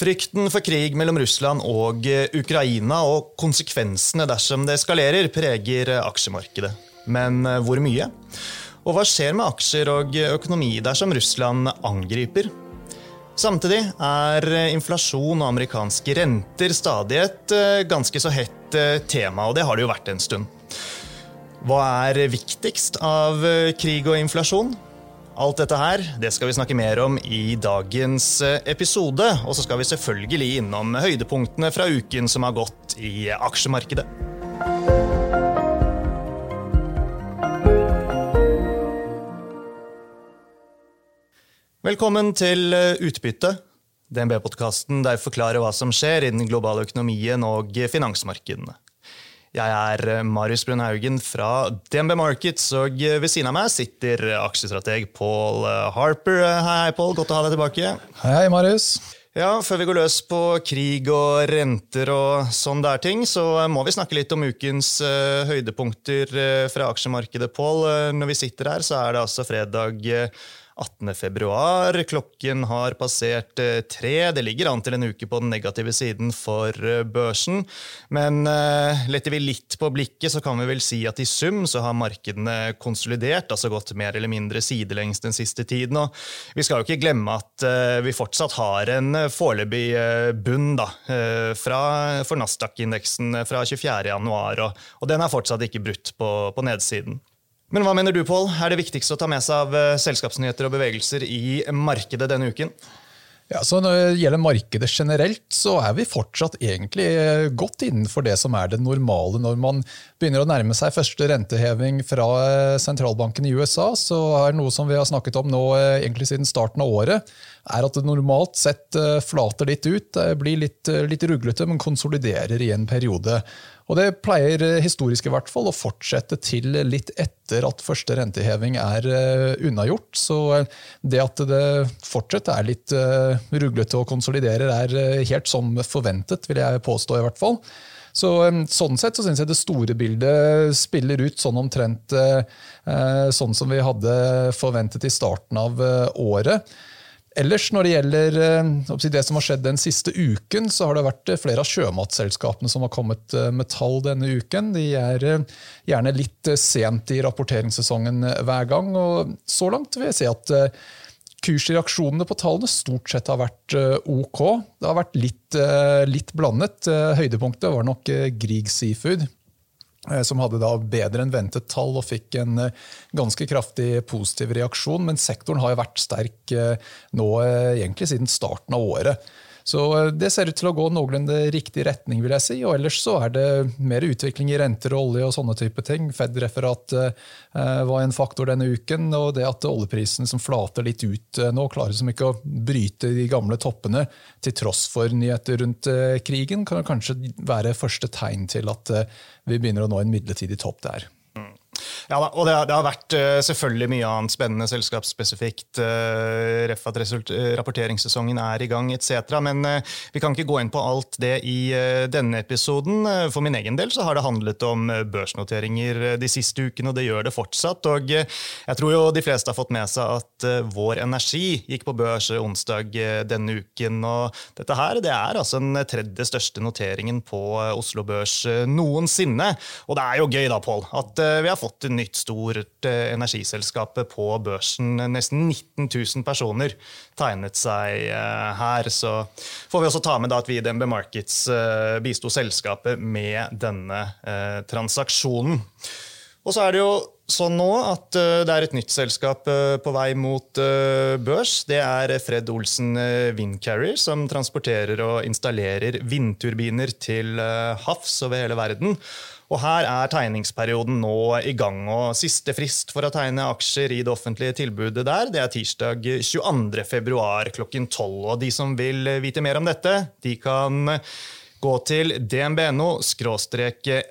Frykten for krig mellom Russland og Ukraina og konsekvensene dersom det eskalerer, preger aksjemarkedet. Men hvor mye? Og hva skjer med aksjer og økonomi dersom Russland angriper? Samtidig er inflasjon og amerikanske renter stadig et ganske så hett tema, og det har det jo vært en stund. Hva er viktigst av krig og inflasjon? Alt dette her det skal vi snakke mer om i dagens eh, episode. Og så skal vi selvfølgelig innom høydepunktene fra uken som har gått i aksjemarkedet. Velkommen til eh, Utbytte, DNB-podkasten der jeg forklarer hva som skjer i den globale økonomien og finansmarkedene. Jeg er eh, Marius Brun Haugen fra DNB Markets, og eh, ved siden av meg sitter aksjestrateg Paul eh, Harper. Hei, Paul. Godt å ha deg tilbake. Hei, Marius. Ja, Før vi går løs på krig og renter og sånn der ting, så må vi snakke litt om ukens uh, høydepunkter uh, fra aksjemarkedet, Paul. Uh, når vi sitter her, så er det altså fredag 18. februar. Klokken har passert eh, tre. Det ligger an til en uke på den negative siden for eh, børsen. Men uh, letter vi litt på blikket, så kan vi vel si at i sum så har markedene konsolidert, altså gått mer eller mindre sidelengs den siste tiden. Og vi skal jo ikke glemme at vi fortsatt har en foreløpig bunn da, fra, for Nasdaq-indeksen fra 24.1, og, og den er fortsatt ikke brutt på, på nedsiden. Men hva mener du, Pål, er det viktigste å ta med seg av eh, selskapsnyheter og bevegelser i markedet denne uken? Ja, så Når det gjelder markedet generelt, så er vi fortsatt egentlig eh, godt innenfor det som er det normale. Når man begynner å nærme seg første renteheving fra eh, sentralbanken i USA, så er noe som vi har snakket om nå egentlig siden starten av året, er at det normalt sett flater litt ut, blir litt, litt ruglete, men konsoliderer i en periode. Og Det pleier eh, historisk i hvert fall å fortsette til litt etter at første renteheving er eh, unnagjort. Så eh, det at det fortsatt er litt ruglete og konsoliderer, er helt som forventet, vil jeg påstå. i hvert fall. Så, sånn sett så syns jeg det store bildet spiller ut sånn omtrent sånn som vi hadde forventet i starten av året. Ellers Når det gjelder eh, det som har skjedd den siste uken, så har det vært eh, flere av sjømatselskapene som har kommet eh, med tall denne uken. De er gjerne litt sent i rapporteringssesongen hver gang. og Så langt vil jeg si at kursreaksjonene på tallene stort sett har vært ok. Det har vært litt, litt blandet. Høydepunktet var nok Grieg Seafood som hadde da bedre enn ventet tall og fikk en eh, ganske kraftig positiv reaksjon. Men sektoren har jo vært sterk eh, nå egentlig siden starten av året. Så det ser ut til å gå noenlunde riktig retning, vil jeg si. Og ellers så er det mer utvikling i renter og olje og sånne type ting. Fed-referat var en faktor denne uken, og det at oljeprisen som flater litt ut nå, klarer som ikke å bryte de gamle toppene til tross for nyheter rundt krigen, kan kanskje være første tegn til at vi begynner å nå en midlertidig topp der. Ja, og det, det, har vært uh, selvfølgelig mye annet spennende selskapsspesifikt. Uh, ref at rapporteringssesongen er i gang etc. Men uh, vi kan ikke gå inn på alt det i denne episoden. For min egen del så har det handlet om børsnoteringer de siste ukene, og det gjør det fortsatt. Og jeg tror jo de fleste har fått med seg at Vår Energi gikk på børs onsdag denne uken. Og dette her det er altså den tredje største noteringen på Oslo Børs noensinne. Og det er jo gøy da, Pål, at vi har fått en nytt stort eh, energiselskap på børsen. Nesten 19 000 personer tegnet seg eh, her. Så får vi også ta med at vi i DNB Markets eh, bisto selskapet med denne transaksjonen. Og så er det jo sånn nå at det er et nytt selskap på vei mot børs. Det er Fred Olsen Windcarrier, som transporterer og installerer vindturbiner til havs over hele verden. Og Her er tegningsperioden nå i gang. og Siste frist for å tegne aksjer i det offentlige tilbudet der, det er tirsdag 22.2 klokken 12. Og De som vil vite mer om dette, de kan gå til dnb.no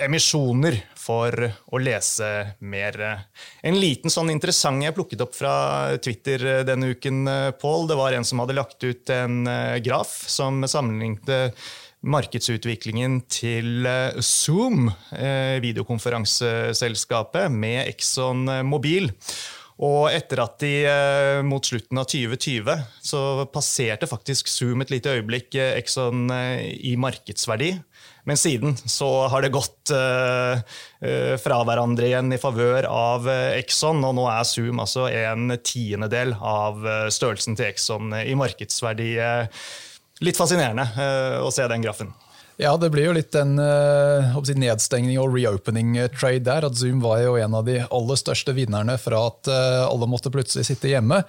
emisjoner for å lese mer. En liten sånn interessant jeg plukket opp fra Twitter denne uken, Paul. Det var en som hadde lagt ut en graf som sammenlignet markedsutviklingen til eh, Zoom, eh, videokonferanseselskapet, med Exxon Mobil. Og etter at de eh, mot slutten av 2020 så passerte faktisk Zoom et lite øyeblikk eh, Exxon eh, i markedsverdi. Men siden så har det gått fra hverandre igjen i favør av Exxon, og nå er Zoom altså en tiendedel av størrelsen til Exxon i markedsverdi. litt fascinerende å se den grafen. Ja, det blir jo litt en uh, nedstengning og reopening-trade der. at Zoom var jo en av de aller største vinnerne fra at uh, alle måtte plutselig sitte hjemme.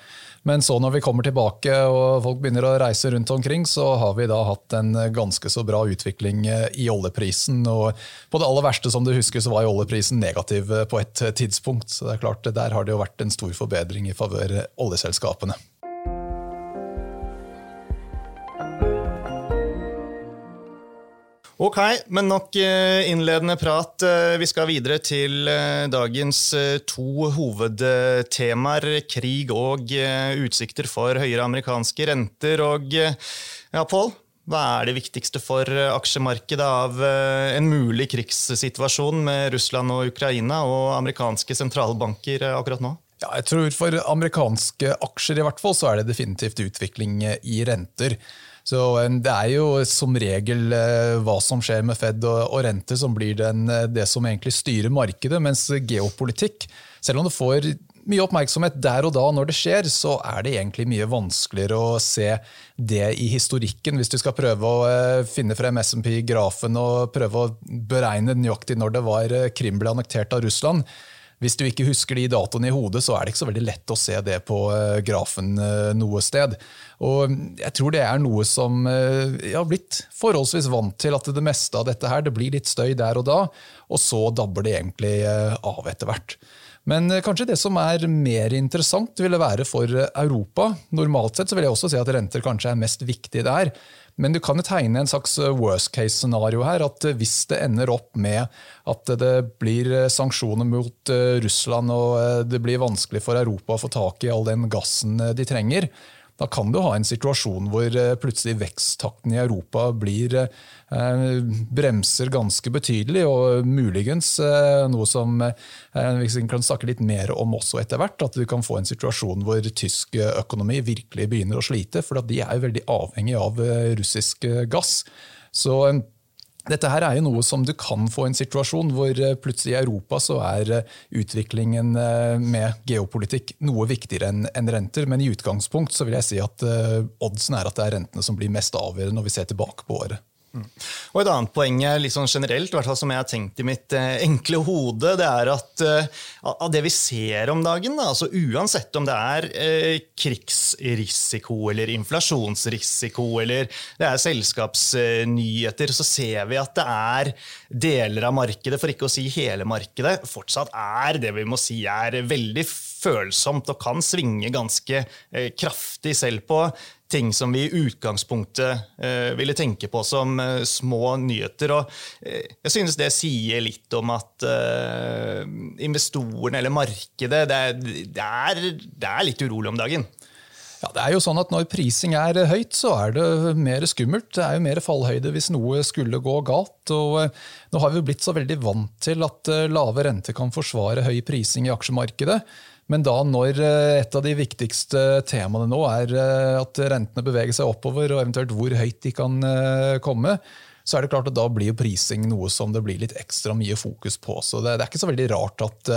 Men så når vi kommer tilbake og folk begynner å reise rundt omkring, så har vi da hatt en ganske så bra utvikling eh, i oljeprisen. Og på det aller verste som du husker, så var jo oljeprisen negativ på et tidspunkt. Så det er klart, der har det jo vært en stor forbedring i favør oljeselskapene. Ok, men nok eh, innledende prat. Eh, vi skal videre til eh, dagens to hovedtemaer. Krig og utsikter for høyere amerikanske renter. Og ja, Pål, hva er det viktigste for aksjemarkedet av en mulig krigssituasjon med Russland og Ukraina og amerikanske sentralbanker akkurat nå? Ja, jeg tror For amerikanske aksjer i hvert fall, så er det definitivt utvikling i renter. Så Det er jo som regel eh, hva som skjer med Fed og, rente som blir den, eh, det som egentlig styrer markedet, mens geopolitikk, selv om det får mye oppmerksomhet der og da når det skjer, så er det egentlig mye vanskeligere å se det i historikken. Hvis du skal prøve å eh, finne frem SMP-grafen og prøve å beregne nøyaktig når det var Krim ble annektert av Russland, hvis du ikke husker de datoene i hodet, så er det ikke så veldig lett å se det på grafen noe sted. Og jeg tror det er noe som eh, jeg har blitt forholdsvis vant til, at det meste av dette her, det blir litt støy der og da, og så dabber det egentlig eh, av etter hvert. Men eh, kanskje det som er mer interessant, ville være for Europa. Normalt sett så vil jeg også si at renter kanskje er mest viktig der. Men du kan jo tegne en slags worst case-scenario her. At hvis det ender opp med at det blir sanksjoner mot Russland og det blir vanskelig for Europa å få tak i all den gassen de trenger, da kan du ha en situasjon hvor eh, plutselig veksttakten i Europa blir eh, bremser ganske betydelig, og muligens eh, noe som vi kan snakke litt mer om også etter hvert, at du kan få en situasjon hvor tysk økonomi virkelig begynner å slite, for de er jo veldig avhengig av russisk gass. Så dette her er jo noe som du kan få en situasjon hvor eh, plutselig i Europa så er eh, utviklingen eh, med geopolitikk noe viktigere enn renter. Men i utgangspunkt så vil jeg si at oddsen er at det er rentene som blir mest avgjørende når vi ser tilbake på året. Mm. Og Et annet poeng litt sånn generelt, som jeg har tenkt i mitt eh, enkle hode, det er at eh, av det vi ser om dagen, da, altså uansett om det er eh, krigsrisiko eller inflasjonsrisiko eller det er selskapsnyheter, så ser vi at det er deler av markedet, for ikke å si hele markedet, fortsatt er det vi må si er veldig følsomt og kan svinge ganske eh, kraftig selv på ting som vi i utgangspunktet eh, ville tenke på som eh, små nyheter. Og eh, jeg synes det sier litt om at eh, investorene, eller markedet, det er, det, er, det er, litt urolig om dagen. Ja, det er jo sånn at Når prising er høyt, så er det mer skummelt. Det er jo mer fallhøyde hvis noe skulle gå galt. og eh, Nå har vi blitt så veldig vant til at eh, lave renter kan forsvare høy prising i aksjemarkedet. Men da når eh, et av de viktigste temaene nå er eh, at rentene beveger seg oppover, og eventuelt hvor høyt de kan eh, komme, så er det klart at da blir jo prising noe som det blir litt ekstra mye fokus på. Så det, det er ikke så veldig rart at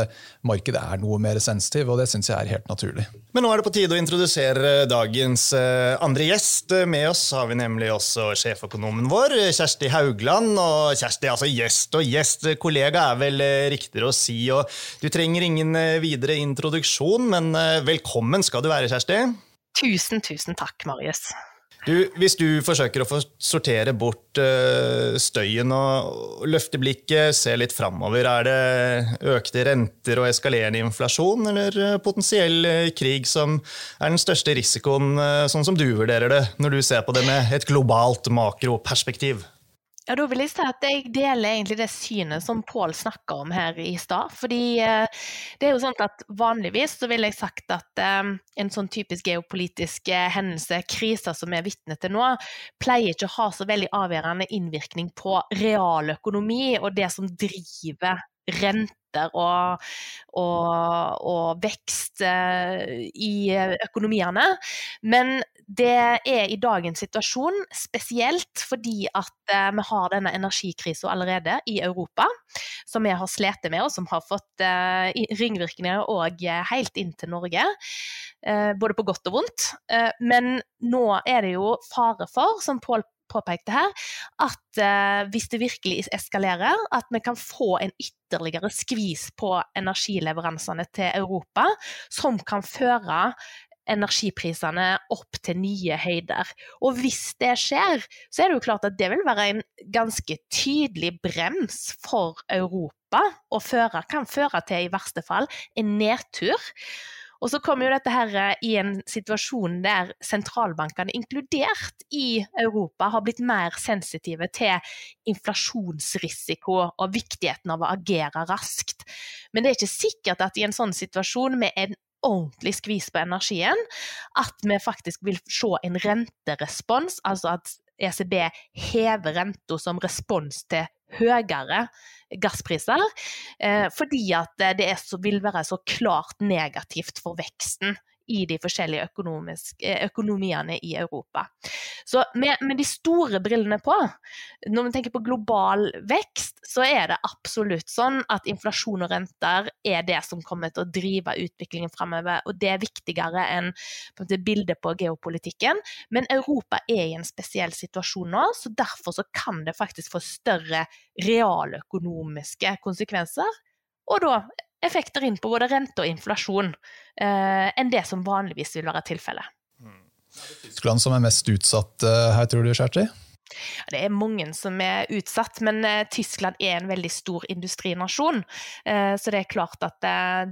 markedet er noe mer sensitiv, og det syns jeg er helt naturlig. Men nå er det på tide å introdusere dagens andre gjest. Med oss har vi nemlig også sjeføkonomen vår, Kjersti Haugland. Og Kjersti, altså gjest og gjest, kollega er vel riktigere å si. og Du trenger ingen videre introduksjon, men velkommen skal du være, Kjersti. Tusen, tusen takk, Marius. Du, hvis du forsøker å få sortere bort uh, støyen og løfte blikket, se litt framover, er det økte renter og eskalerende inflasjon, eller uh, potensiell uh, krig som er den største risikoen, sånn som du vurderer det, når du ser på det med et globalt makroperspektiv? Ja, Da vil jeg si at jeg deler egentlig det synet som Pål snakka om her i stad. Fordi eh, det er jo sånn at vanligvis så ville jeg sagt at eh, en sånn typisk geopolitisk eh, hendelse, kriser som vi er vitne til nå, pleier ikke å ha så veldig avgjørende innvirkning på realøkonomi og det som driver renter og, og, og vekst eh, i økonomiene. Men det er i dagens situasjon spesielt fordi at eh, vi har denne energikrisa allerede i Europa, som vi har slitt med, og som har fått eh, ringvirkninger òg helt inn til Norge. Både på godt og vondt. Men nå er det jo fare for, som Pål påpekte her, at eh, hvis det virkelig eskalerer, at vi kan få en ytterligere skvis på energileveransene til Europa, som kan føre energiprisene opp til nye høyder. Og hvis det skjer, så er det jo klart at det vil være en ganske tydelig brems for Europa, og føre, kan føre til i verste fall en nedtur. Og så kommer jo dette her eh, i en situasjon der sentralbankene, inkludert i Europa, har blitt mer sensitive til inflasjonsrisiko og viktigheten av å agere raskt. Men det er ikke sikkert at i en sånn situasjon med en ordentlig skvis på energien, at vi faktisk vil se en renterespons, altså at ECB hever renta som respons til høyere gasspriser, eh, fordi at det så, vil være så klart negativt for veksten i de forskjellige eh, økonomiene i Europa. Så med, med, de store brillene på, når vi tenker på global vekst, så er det absolutt sånn at inflasjon og renter er det som kommer til å drive utviklingen framover. Og det er viktigere enn på bildet på geopolitikken. Men Europa er i en spesiell situasjon nå, så derfor så kan det faktisk få større realøkonomiske konsekvenser. Og da effekter inn på både rente og inflasjon eh, enn det som vanligvis vil være tilfellet. Tyskland som er mest utsatt eh, her, tror du, Kjersti? Det er mange som er utsatt, men eh, Tyskland er en veldig stor industrinasjon. Eh, så det er klart at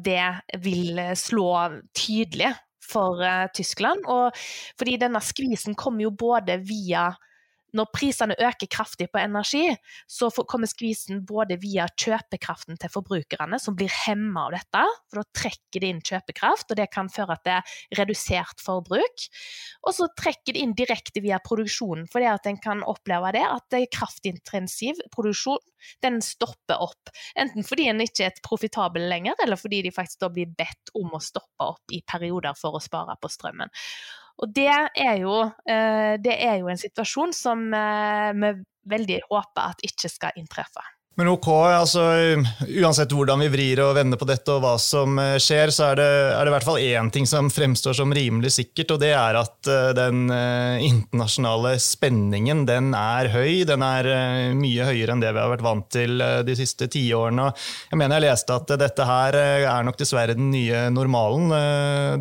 det vil slå tydelig for Tyskland. Og fordi denne skvisen kommer jo både via når prisene øker kraftig på energi, så kommer skvisen både via kjøpekraften til forbrukerne, som blir hemma av dette. For da trekker det inn kjøpekraft, og det kan føre til redusert forbruk. Og så trekker det inn direkte via produksjonen, for det at en kan oppleve det at kraftintensiv produksjon den stopper opp. Enten fordi en ikke er profitabel lenger, eller fordi de faktisk da blir bedt om å stoppe opp i perioder for å spare på strømmen. Og det er jo, eh, det er jo en situasjon som eh, vi veldig håper at ikke skal inntreffe. Men ok, altså uansett hvordan vi vrir og vender på dette og hva som eh, skjer, så er det, er det i hvert fall én ting som fremstår som rimelig sikkert, og det er at uh, den uh, internasjonale spenningen den er høy. Den er mye høyere enn det vi har vært vant til de siste tiårene. Jeg mener jeg leste at dette her er nok dessverre den nye normalen.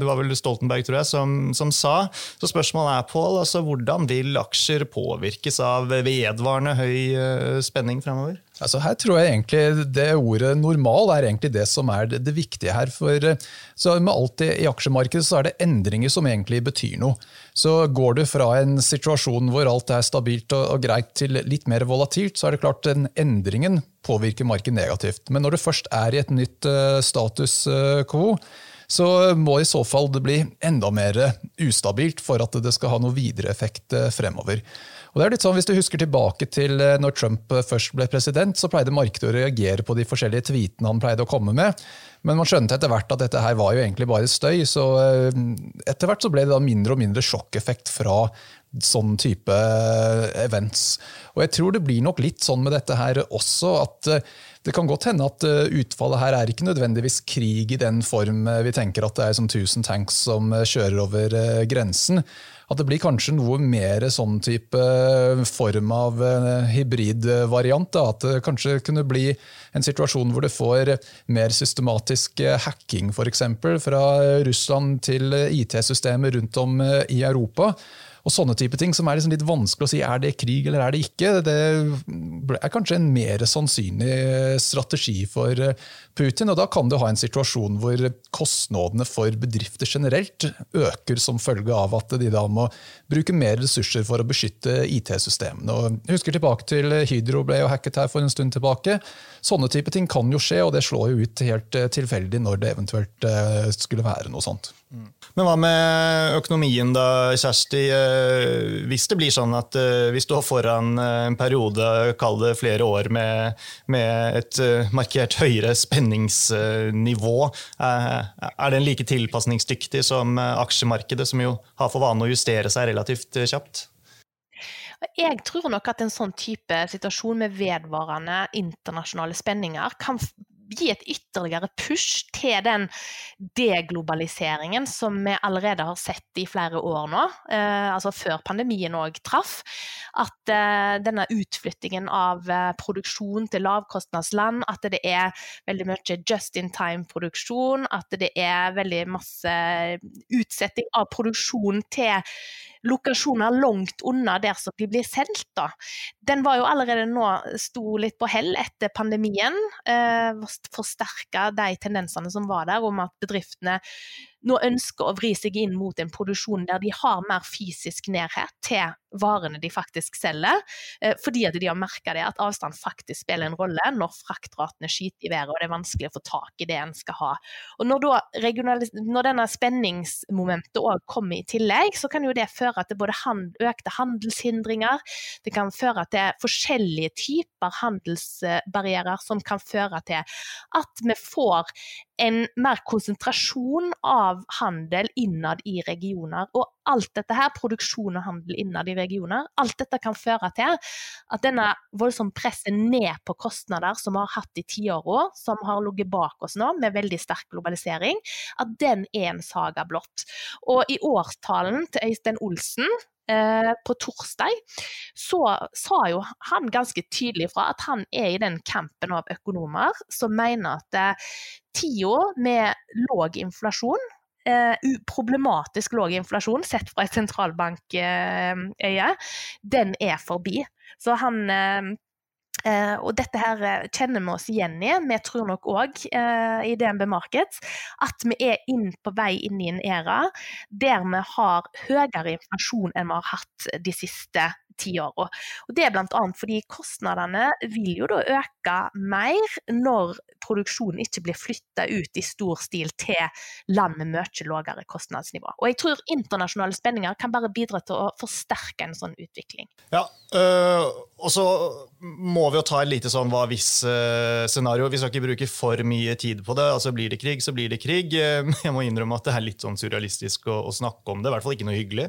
det var vel Stoltenberg, tror jeg, som, som sa. Så spørsmålet er, Pål, altså, hvordan vil aksjer påvirkes av vedvarende høy spenning fremover? Altså her tror jeg egentlig Det ordet 'normal' er egentlig det som er det, det viktige her. For så med alt i, aksjemarkedet så er det endringer som egentlig betyr noe. Så går du fra en situasjon hvor alt er stabilt og, og greit til litt mer volatilt, så er det klart den endringen påvirker markedet negativt. Men når du først er i et nytt uh, status uh, quo, så må i så fall det bli enda mer ustabilt for at det skal ha noe videre effekt fremover. Og det er litt sånn, Hvis du husker tilbake til eh, når Trump eh, først ble president, så pleide markedet å reagere på de forskjellige tweetene han pleide å komme med. Men man skjønte etter hvert at dette her var jo egentlig bare støy. Så eh, etter hvert så ble det da mindre og mindre sjokkeffekt fra sånn type events. Og jeg tror det blir nok litt sånn med dette her også, at det kan godt hende at utfallet her er ikke nødvendigvis krig i den form vi tenker at det er som 1000 tanks som kjører over grensen. At det blir kanskje noe mer sånn type eh, form av eh, hybridvariant. At det kanskje kunne bli en situasjon hvor du får mer systematisk eh, hacking f.eks. fra Russland til IT-systemer rundt om i Europa og sånne type ting som er liksom litt vanskelig å si er det krig eller er det ikke. Det er kanskje en mer sannsynlig strategi for eh, Putin. og Da kan du ha en situasjon hvor kostnadene for bedrifter generelt øker som følge av at de da må bruke mer ressurser for å beskytte IT-systemene. Jeg husker tilbake til Hydro ble jo hacket her for en stund tilbake. Sånne type ting kan jo skje, og det slår jo ut helt eh, tilfeldig når det eventuelt eh, skulle være noe sånt. Men hva med økonomien da, Kjersti? Eh, hvis det blir sånn at vi står foran eh, en periode, kall det flere år, med, med et markert høyere spenningsnivå, er den like tilpasningsdyktig som aksjemarkedet, som jo har for vane å justere seg relativt kjapt? Jeg tror nok at en sånn type situasjon med vedvarende internasjonale spenninger kan gi et ytterligere push til den deglobaliseringen som vi allerede har sett i flere år nå, eh, altså før pandemien òg traff. At eh, denne utflyttingen av eh, produksjon til lavkostnadsland, at det er veldig mye just in time-produksjon, at det er veldig masse utsetting av produksjon til lokasjoner langt unna der som de blir sendt. Da. Den var jo allerede nå sto litt på hell etter pandemien. Eh, Forsterka de tendensene som var der, om at bedriftene nå ønsker å vri seg inn mot en produksjon der de har mer fysisk nærhet til varene de faktisk selger, eh, fordi at de har merka det at avstand faktisk spiller en rolle når fraktratene skyter i været og det er vanskelig å få tak i det en skal ha. Og Når, da, når denne spenningsmomentet òg kommer i tillegg, så kan jo det føre til både hand, økte handelshindringer, det kan føre til forskjellige typer handelsbarrierer som kan føre til at vi får en mer konsentrasjon av handel innad i regioner. Og alt dette her, produksjon og handel innad i regioner, alt dette kan føre til at denne voldsomme presset ned på kostnader som vi har hatt i tiåra, som har ligget bak oss nå, med veldig sterk globalisering, at den er en saga blått. Og i årstalen til Øystein Olsen Eh, på torsdag, så sa jo han ganske tydelig fra at han er i den campen av økonomer som mener at eh, tida med låg inflasjon problematisk lav inflasjon sett fra et sentralbankøye, den er forbi. Så han Uh, og dette her uh, kjenner vi oss igjen i. Vi tror nok òg eh, i DNB Markets at vi er inn på vei inn i en æra der vi har høyere inflasjon enn vi har hatt de siste tiåra. Det er bl.a. fordi kostnadene vil jo da øke mer når produksjonen ikke blir flytta ut i stor stil til land med mye lavere kostnadsnivå. Og jeg tror internasjonale spenninger kan bare bidra til å forsterke en sånn utvikling. Ja, øh, og så må vi jo ta et lite sånn hva hvis-scenario. Vi skal ikke bruke for mye tid på det. altså Blir det krig, så blir det krig. Jeg må innrømme at det er litt sånn surrealistisk å, å snakke om det. I hvert fall ikke noe hyggelig.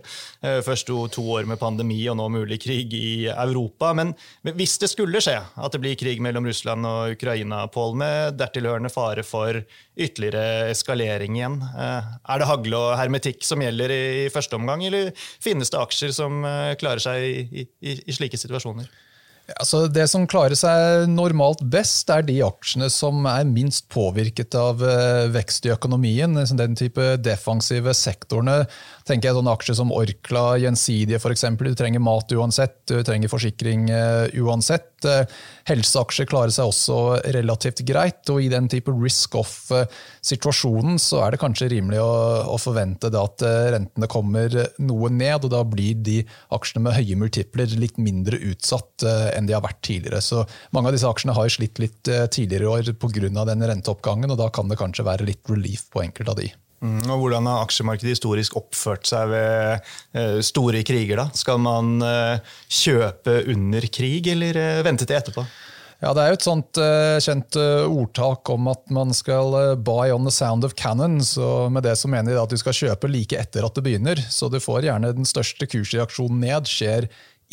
Først to, to år med pandemi og nå mulig krig i Europa. Men, men, hvis det skulle skje at det blir krig mellom Russland og Ukraina, Pål, med dertilhørende fare for ytterligere eskalering igjen, eh, er det hagle og hermetikk som gjelder i første omgang, eller finnes det aksjer som eh, klarer seg i, i, i slike situasjoner? Altså det som klarer seg normalt best, er de aksjene som er minst påvirket av eh, vekst i økonomien. Den type defensive sektorene. tenker jeg sånne Aksjer som Orkla, Gjensidige f.eks. Du trenger mat uansett, du trenger forsikring eh, uansett. Eh, helseaksjer klarer seg også relativt greit, og i den type risk-off-situasjonen så er det kanskje rimelig å forvente at rentene kommer noe ned, og da blir de aksjene med høye multipler litt mindre utsatt enn de har vært tidligere. Så Mange av disse aksjene har slitt litt eh, tidligere i år pga. den renteoppgangen, og da kan det kanskje være litt relief på enkelte av de. Mm, og Hvordan har aksjemarkedet historisk oppført seg ved uh, store kriger? da? Skal man uh, kjøpe under krig, eller vente til etterpå? Ja, Det er jo et sånt kjent ordtak om at man skal buy on the sound of cannon. så Med det så mener de at du skal kjøpe like etter at det begynner. Så du får gjerne den største kursreaksjonen ned skjer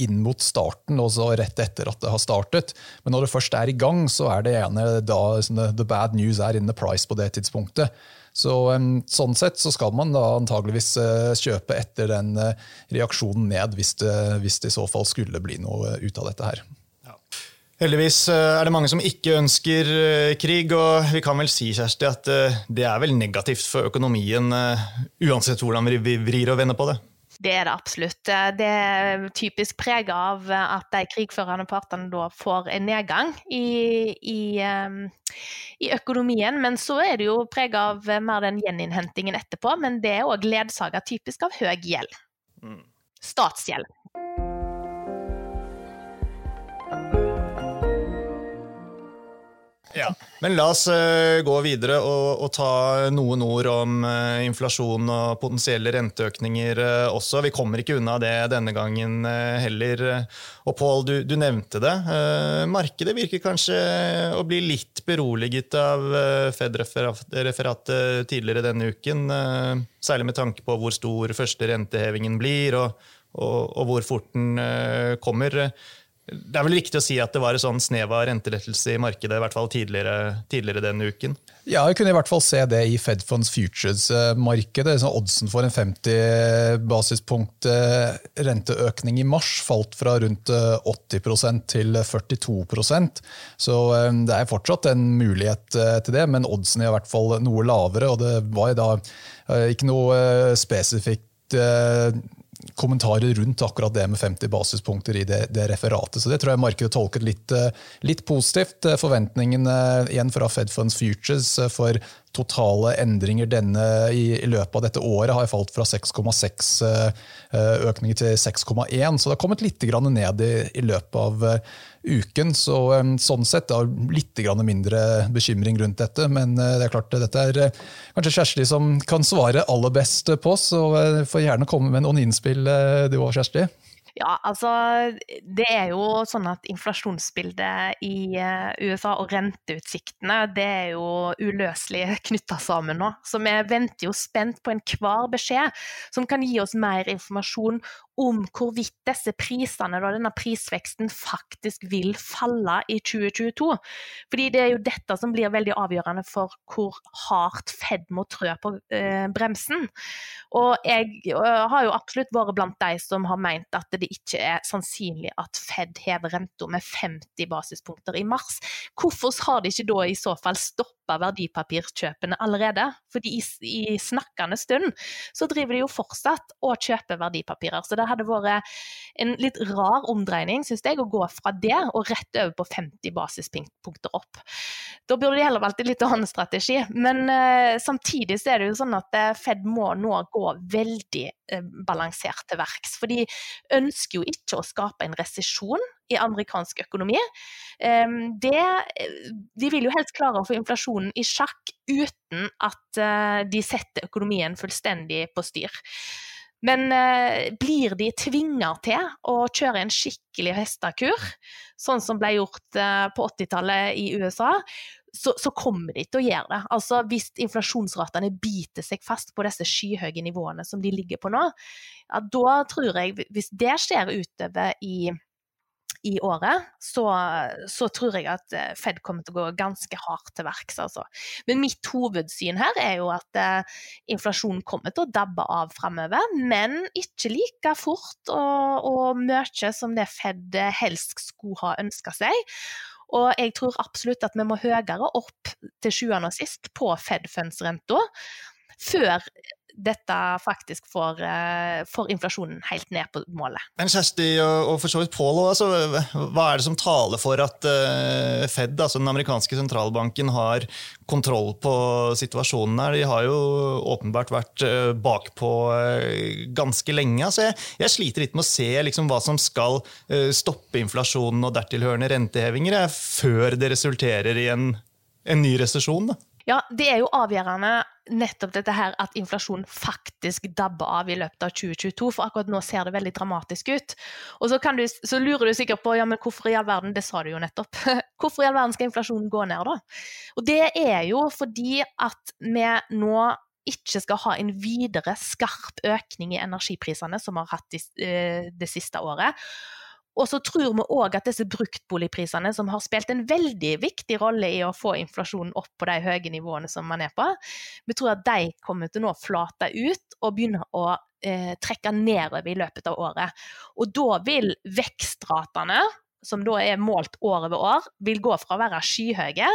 inn mot starten, og så rett etter at det har startet. Men når det først er i gang, så er det ene da the bad news er in the price på det tidspunktet. Så Sånn sett så skal man da antageligvis eh, kjøpe etter den eh, reaksjonen ned, hvis det, hvis det i så fall skulle bli noe ut av dette her. Heldigvis eh, er det mange som ikke ønsker krig, og vi kan vel si Kjersti, at det er vel negativt for økonomien, uansett hvordan vi vrir og vender på det? Det er det absolutt. Det er typisk preget av at de krigførende partene da får en nedgang i, i, ehm, i økonomien. Men så er det jo preget av mer den gjeninnhentingen etterpå. Men det er òg ledsaga typisk av høy gjeld. Mm. Statsgjeld. Ja. Men la oss uh, gå videre og, og, ta noen ord om uh, inflasjon og potensielle renteøkninger uh, også. Vi kommer ikke unna det denne gangen heller. Og Pål, du, du, nevnte det. markedet virker kanskje å bli litt beroliget av Fed-referatet tidligere denne uken. særlig med tanke på hvor stor første rentehevingen blir, og, og, og hvor fort den kommer. Det er vel riktig å si at det var en sånn snev av rentelettelse i markedet i hvert fall tidligere, tidligere denne uken? Ja, jeg kunne i hvert fall se det i Fed Funds Futures-markedet. Oddsen for en 50 basispunkt eh, renteøkning i mars falt fra rundt 80 eh, til 42% Så eh, det er fortsatt en mulighet til det, men oddsen er i hvert fall noe lavere. og Det var da ikke noe spesifikt kommentarer rundt akkurat det med 50 basispunkter i det, det referatet. Så det tror jeg markedet tolket litt, eh, litt positivt. Eh, Forventningene igjen fra Fed Funds Futures eh, for totale endringer denne, i, i, løpet av dette året har falt fra 6,6 økninger til 6,1, så det har kommet litt ned i, i løpet av uken. Så, sånn sett er litt mindre bekymring rundt dette. Men det er klart, dette er kanskje Kjersti som kan svare aller best på, så får gjerne komme med noen innspill du òg, Kjersti. Ja, altså det er jo sånn at inflasjonsbildet i eh, USA og renteutsiktene det er jo uløselig knytta sammen nå. Så vi venter jo spent på enhver beskjed som kan gi oss mer informasjon om hvorvidt disse prisene, denne prisveksten, faktisk vil falle i 2022. Fordi det er jo dette som blir veldig avgjørende for hvor hardt Fed må trø på eh, bremsen. Og jeg eh, har jo absolutt vært blant de som har meint at det ikke er sannsynlig at Fed hever renta med 50 basispunkter i mars. Hvorfor har de ikke da i så fall stoppa verdipapirkjøpene allerede? Fordi i, i snakkende stund så driver de jo fortsatt og kjøper verdipapirer. Så det hadde vært en litt rar omdreining, syns jeg, å gå fra det og rett over på 50 basispunkter opp. Da burde de heller valgt en litt annen strategi. Men uh, samtidig så er det jo sånn at uh, Fed må nå gå veldig uh, balansert til verks. For de ønsker jo ikke å skape en resesjon i amerikansk økonomi. Um, det, de vil jo helst klare å få inflasjonen i sjakk uten at de setter økonomien fullstendig på styr. Men eh, blir de tvinga til å kjøre en skikkelig hestekur, sånn som ble gjort eh, på 80-tallet i USA, så, så, kommer de til å gjøre det. Altså Hvis inflasjonsratene biter seg fast på disse skyhøye nivåene som de ligger på nå, ja, da tror jeg, hvis det skjer utover i i året, så, så, tror jeg at eh, Fed kommer til å gå ganske hardt til verks. Altså. Men mitt hovedsyn her er jo at eh, inflasjonen kommer til å dabbe av framover, men ikke like fort og, og mye som det Fed helst skulle ha ønska seg. Og jeg tror absolutt at vi må høyere opp til sjuende og sist på Fed funds-renta før dette faktisk får, eh, får, inflasjonen helt ned på målet. Men Kjersti og, for så vidt Pål, altså, hva er det som taler for at uh, Fed, altså den amerikanske sentralbanken, har kontroll på situasjonen her? De har jo åpenbart vært uh, bakpå uh, ganske lenge. Altså, jeg, jeg, sliter litt med å se liksom, hva som skal stoppe inflasjonen og dertilhørende rentehevinger før det resulterer i en, en ny resesjon. Ja, det er jo avgjørende nettopp dette her at inflasjonen faktisk dabber av i løpet av 2022, for akkurat nå ser det veldig dramatisk ut. Og så, du, så lurer du sikkert på ja, men hvorfor i all verden, det sa du jo nettopp, hvorfor i all verden skal inflasjonen gå ned da? Og det er jo fordi at vi nå ikke skal ha en videre skarp økning i energiprisene som vi har hatt eh, det siste året. Og så tror vi òg at disse bruktboligprisene, som har spilt en veldig viktig rolle i å få inflasjonen opp på de høye nivåene som man er på, vi tror at de kommer til å flate ut og begynne å eh, trekke nedover i løpet av året. Og da vil vekstratene som da er målt år over år, vil gå fra å være skyhøye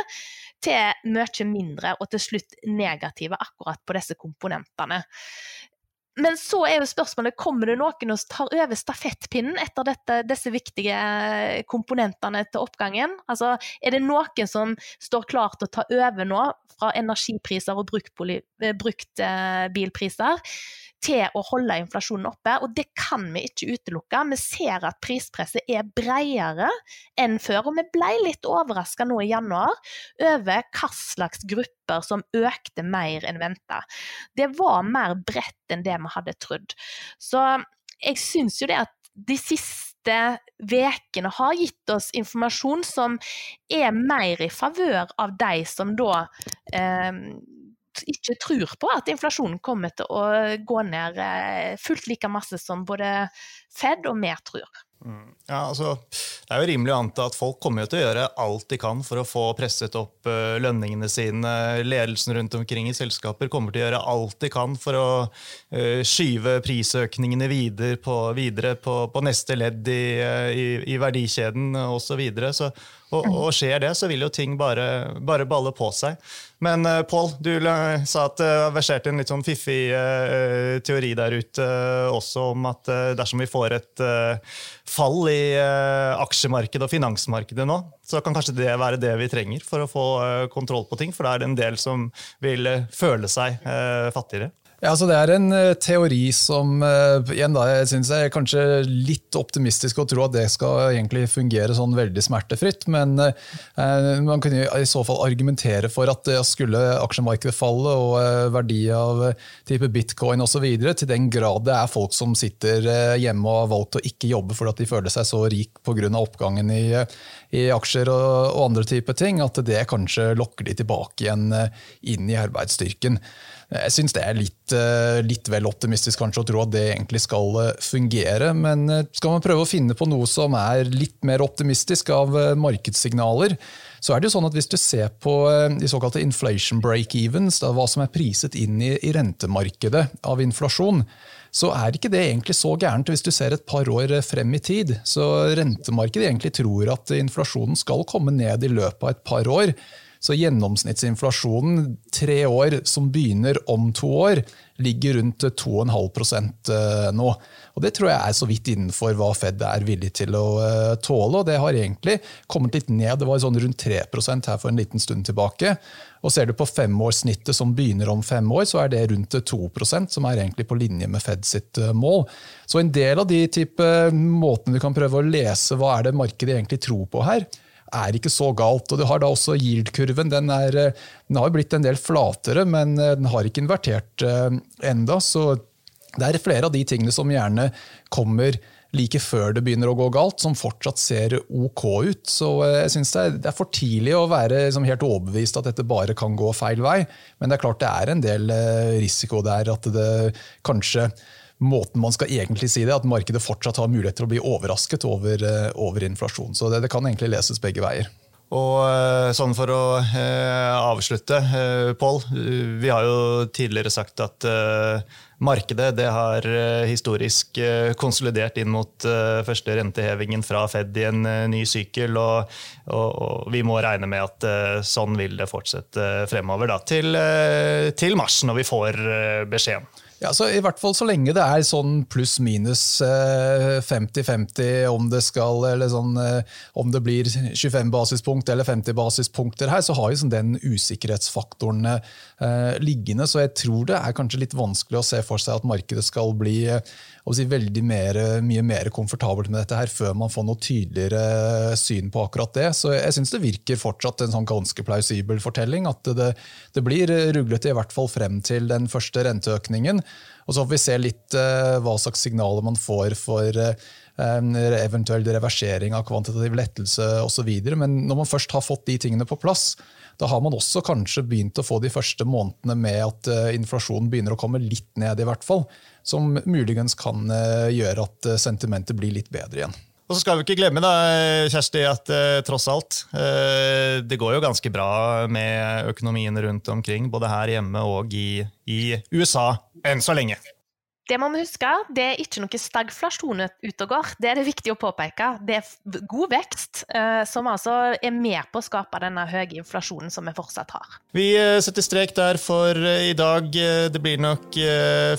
til mye mindre og til slutt negative akkurat på disse komponentene. Men så er jo spørsmålet kommer det noen og tar over stafettpinnen etter dette, disse viktige komponentene til oppgangen? Altså, er det noen som står klar til å ta over nå fra energipriser og bruktbilpriser til å holde inflasjonen oppe, og det kan vi ikke utelukke. Vi ser at prispresset er bredere enn før, og vi ble litt overraska nå i januar over hva slags grupper som økte mer enn venta. Det var mer bredt enn det vi hadde trodd. Så jeg syns jo det at de siste ukene har gitt oss informasjon som er mer i favør av de som da eh, ikke tror på at inflasjonen kommer til å gå ned eh, fullt like masse som både Fed og mer tror. Mm. Ja, altså, det er jo rimelig å anta at folk kommer jo til å gjøre alt de kan for å få presset opp uh, lønningene sine. Ledelsen rundt omkring i selskaper kommer til å gjøre alt de kan for å uh, skyve prisøkningene videre på, videre på, på neste ledd i, uh, i, i verdikjeden osv. Så, videre. så og, og, skjer det, så vil jo ting bare, bare balle på seg. Men uh, Pål, du sa at det uh, verserte en litt sånn fiffig uh, teori der ute uh, også om at dersom vi får et fall i aksjemarkedet og finansmarkedet nå, så kan kanskje det være det vi trenger for å få kontroll på ting. For da er det en del som vil føle seg fattigere. Ja, altså Det er en uh, teori som uh, igjen da, jeg synes er kanskje litt optimistisk å tro at det skal egentlig fungere sånn veldig smertefritt. Men eh, man kunne i så fall argumentere for at skulle aksjemarkedet falle og verdi av type bitcoin osv. til den grad det er folk som sitter hjemme og har valgt å ikke jobbe fordi de føler seg så rik pga. oppgangen i, i aksjer og, og, andre typer ting, at det kanskje lokker de tilbake igjen inn i arbeidsstyrken. Jeg syns det er litt, eh, litt, vel optimistisk kanskje å tro at det egentlig skal eh, fungere. Men eh, skal man prøve å finne på noe som er litt mer optimistisk av markedssignaler, så er det jo sånn at hvis du ser på de såkalte inflation break-evens, hva som er priset inn i, rentemarkedet av inflasjon, så er ikke det egentlig så gærent hvis du ser et par år frem i tid. Så rentemarkedet egentlig tror at inflasjonen skal komme ned i løpet av et par år. Så gjennomsnittsinflasjonen tre år som begynner om to år, ligger rundt 2,5 eh, nå. Og Det tror jeg er så vidt innenfor hva Fed er villig til å eh, tåle. og Det har egentlig kommet litt ned. Det var sånn rundt 3% her for en liten stund tilbake. Og Ser du på femårssnittet som begynner om fem år, så er det rundt 2% som er egentlig på linje med Fed sitt eh, mål. Så en del av de type måtene du kan prøve å lese hva er det markedet egentlig tror på her, er ikke så galt. Og du har da også yield-kurven. Den, eh, den, har blitt en del flatere, men eh, den har ikke invertert uh, enda, så det er flere av de tingene som gjerne kommer like før det begynner å gå galt, som fortsatt ser ok ut. Så jeg synes det, er for tidlig å være liksom, helt overbevist at dette bare kan gå feil vei. Men det er klart det er en del risiko der at det kanskje måten man skal egentlig si det, at markedet fortsatt har mulighet til å bli overrasket over, eh, over inflasjon. Så det, det, kan egentlig leses begge veier. Og eh, sånn For å eh, avslutte, eh, Pål. Vi har jo tidligere sagt at eh, markedet det har eh, historisk konsolidert inn mot første rentehevingen fra Fed i en ny sykkel. Og, og, og, vi må regne med at sånn vil det fortsette fremover da, til, til mars, når vi får beskjeden. Ja, så I hvert fall så lenge det er sånn pluss-minus 50-50 eh, om det sånn, eh, om det blir 25 basispunkt eller 50 basispunkter her, så har jo sånn den usikkerhetsfaktoren eh, liggende. Så jeg tror det er kanskje litt vanskelig å se for seg at markedet skal bli si, veldig mer, mye mer komfortabelt med dette her før man får noe tydeligere syn på akkurat det. Så jeg syns det virker fortsatt en sånn ganske plausibel fortelling. At det, det blir ruglete i hvert fall frem til den første renteøkningen. Og så får vi se litt uh, hva slags signaler man får for uh, eventuell reversering av kvantitativ lettelse osv. Men når man først har fått de tingene på plass, da har man også kanskje begynt å få de første månedene med at uh, inflasjonen begynner å komme litt ned, i hvert fall. Som muligens kan gjøre at sentimentet blir litt bedre igjen. Og så skal vi ikke glemme da, Kjersti, at eh, tross alt, eh, det går jo ganske bra med økonomien rundt omkring, både her hjemme og i, i USA, enn så lenge. Det må vi huske, det er ikke noe stagflasjon ute og går. Det er det viktig å påpeke. Det er god vekst, eh, som altså er med på å skape denne høye inflasjonen som vi fortsatt har. Vi eh, setter strek der for eh, i dag. Det blir nok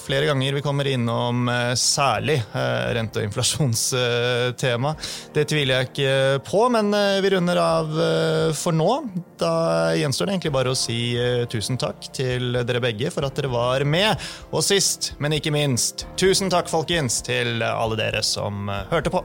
flere ganger vi kommer innom særlig rente- og inflasjonstema. Det tviler jeg ikke på, men vi runder av for nå. Da gjenstår det egentlig bare å si tusen takk til dere begge for at dere var med. Og sist, men ikke minst, minst. Tusen takk, folkens, til alle dere som eh, hørte på.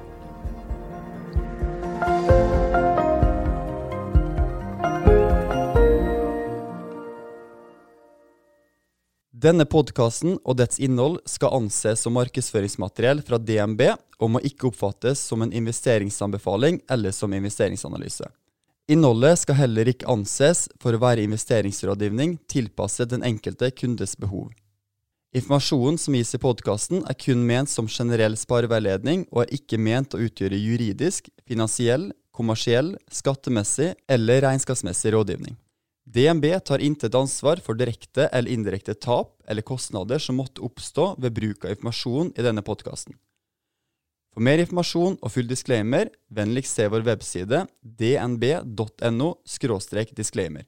Denne podkasten og dets innhold skal anses som markedsføringsmateriell fra DNB og må ikke oppfattes som en investeringsanbefaling eller som investeringsanalyse. Innholdet skal heller ikke anses for å være investeringsrådgivning tilpasset den enkelte kundes behov. Informasjonen som gis i podkasten er kun ment som generell spareveiledning og er ikke ment å utgjøre juridisk, finansiell, kommersiell, skattemessig eller regnskapsmessig rådgivning. DNB tar intet ansvar for direkte eller indirekte tap eller kostnader som måtte oppstå ved bruk av informasjon i denne podkasten. For mer informasjon og full disclaimer, vennligst se vår webside dnb.no – disclaimer.